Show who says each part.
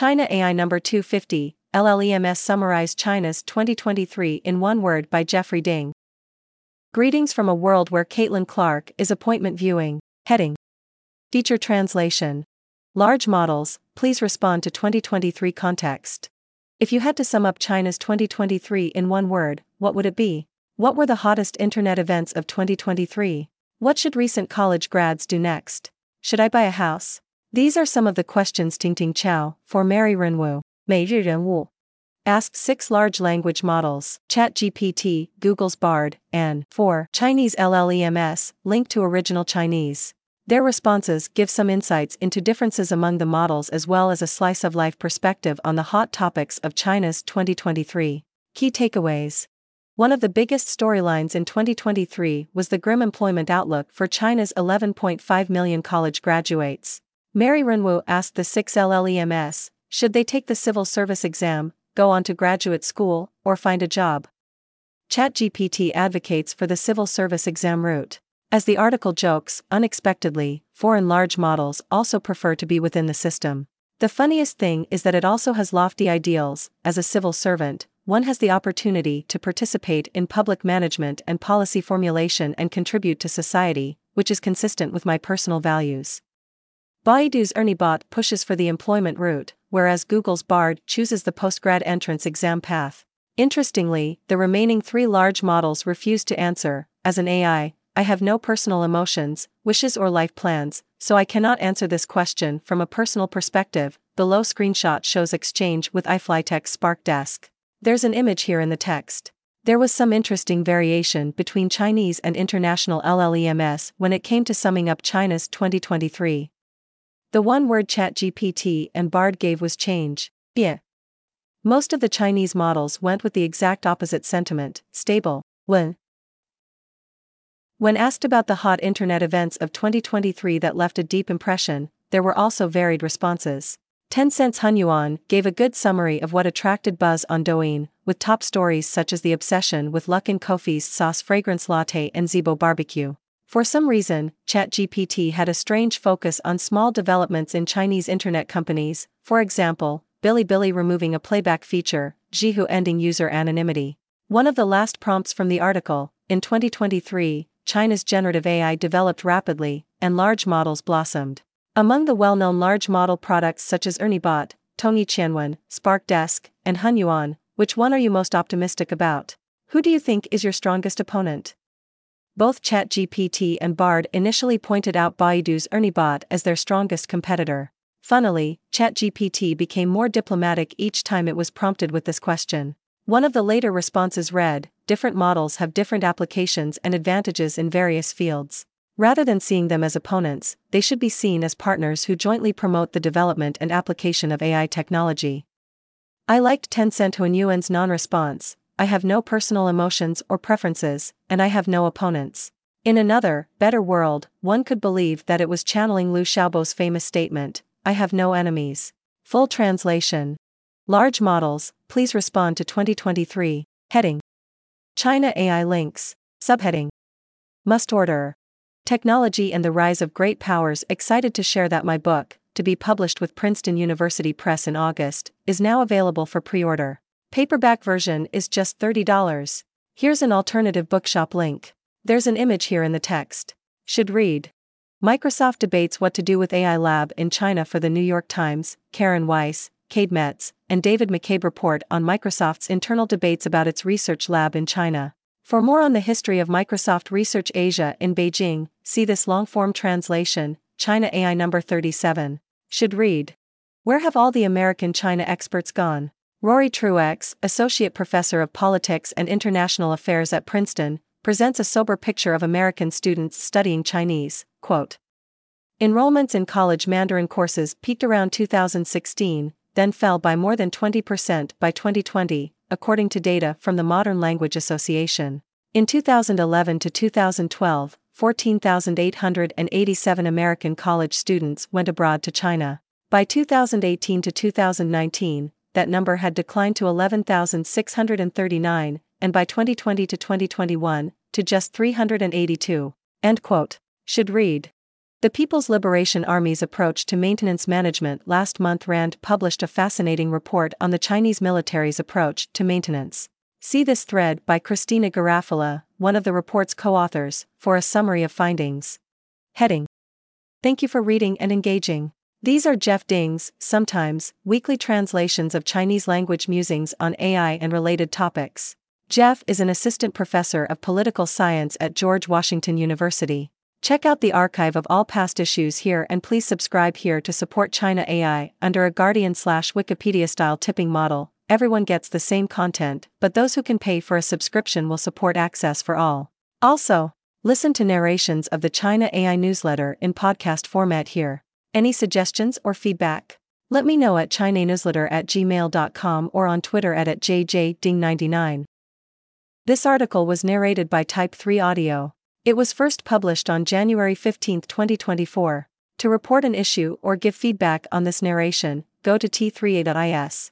Speaker 1: China AI number 250, LLMs summarized China's 2023 in one word by Jeffrey Ding. Greetings from a world where Caitlin Clark is appointment viewing. Heading. Feature translation. Large models, please respond to 2023 context. If you had to sum up China's 2023 in one word, what would it be? What were the hottest internet events of 2023? What should recent college grads do next? Should I buy a house? These are some of the questions Tingting Chao, for Meiri Renwu, 每日人物, asked six large language models, ChatGPT, Google's Bard, and 4 Chinese LLMs, linked to original Chinese. Their responses give some insights into differences among the models as well as a slice of life perspective on the hot topics of China's 2023. Key takeaways One of the biggest storylines in 2023 was the grim employment outlook for China's 11.5 million college graduates. Meiri Renwu asked the 6 LLMs should they take the civil service exam, go on to graduate school, or find a job. ChatGPT advocates for the civil service exam route. As the article jokes, unexpectedly, foreign large models also prefer to be within the system. The funniest thing is that it also has lofty ideals. As a civil servant, one has the opportunity to participate in public management and policy formulation and contribute to society, which is consistent with my personal values. Baidu's ErnieBot pushes for the employment route, whereas Google's Bard chooses the postgrad entrance exam path. Interestingly, the remaining three large models refuse to answer. As an AI, I have no personal emotions, wishes, or life plans, so I cannot answer this question from a personal perspective. Below screenshot shows exchange with iFlytek Spark Desk. There's an image here in the text. There was some interesting variation between Chinese and international LLMs when it came to summing up China's 2023. The one word ChatGPT and Bard gave was change, bie. Most of the Chinese models went with the exact opposite sentiment, stable, wen. When asked about the hot internet events of 2023 that left a deep impression, there were also varied responses. Tencent's Hunyuan gave a good summary of what attracted buzz on Douyin, with top stories such as the obsession with Luckin Coffee's sauce fragrance latte and Zibo barbecue. For some reason, ChatGPT had a strange focus on small developments in Chinese internet companies, for example, Bilibili removing a playback feature, Zhihu ending user anonymity. One of the last prompts from the article, in 2023, China's generative AI developed rapidly, and large models blossomed. Among the well known large model products such as ErnieBot, Tongyi Qianwen, Spark Desk, and Hunyuan, which one are you most optimistic about? Who do you think is your strongest opponent? Both ChatGPT and Bard initially pointed out Baidu's ErnieBot as their strongest competitor. Funnily, ChatGPT became more diplomatic each time it was prompted with this question. One of the later responses read Different models have different applications and advantages in various fields. Rather than seeing them as opponents, they should be seen as partners who jointly promote the development and application of AI technology. I liked Tencent Hunyuan's non response, I have no personal emotions or preferences, and I have no opponents. In another, better world, one could believe that it was channeling Liu Xiaobo's famous statement I have no enemies. Full translation. Large models, please respond to 2023. Heading China AI links. Subheading Must order. Technology and the Rise of Great Powers excited to share that my book, to be published with Princeton University Press in August, is now available for pre order. Paperback version is just $30. Here's an alternative bookshop link. There's an image here in the text. Should read. Microsoft debates what to do with AI Lab in China for the New York Times, Karen Weise, Cade Metz, and David McCabe report on Microsoft's internal debates about its research lab in China. For more on the history of Microsoft Research Asia in Beijing, see this long form translation, China AI number 37. Should read. Where have all the American China experts gone? Rory Truex, Associate Professor of Politics and International Affairs at Princeton, presents a sober picture of American students studying Chinese. Quote, Enrollments in college Mandarin courses peaked around 2016, then fell by more than 20% by 2020, according to data from the Modern Language Association. In 2011 to 2012, 14,887 American college students went abroad to China. By 2018 to 2019, that number had declined to 11,639, and by 2020 to 2021, to just 382. End quote. Should read. The People's Liberation Army's approach to maintenance management last month Rand published a fascinating report on the Chinese military's approach to maintenance. See this thread by Cristina Garafola, one of the report's co-authors, for a summary of findings. Heading. Thank you for reading and engaging. These are Jeff Ding's, sometimes, weekly translations of Chinese language musings on AI and related topics. Jeff is an assistant professor of political science at George Washington University. Check out the archive of all past issues here and please subscribe here to support China AI under a Guardian slash Wikipedia style tipping model. Everyone gets the same content, but those who can pay for a subscription will support access for all. Also, listen to narrations of the China AI newsletter in podcast format here. Any suggestions or feedback? Let me know at chinanewsletter at gmail.com or on Twitter at, at jjding99. This article was narrated by Type 3 Audio. It was first published on January 15, 2024. To report an issue or give feedback on this narration, go to t3a.is.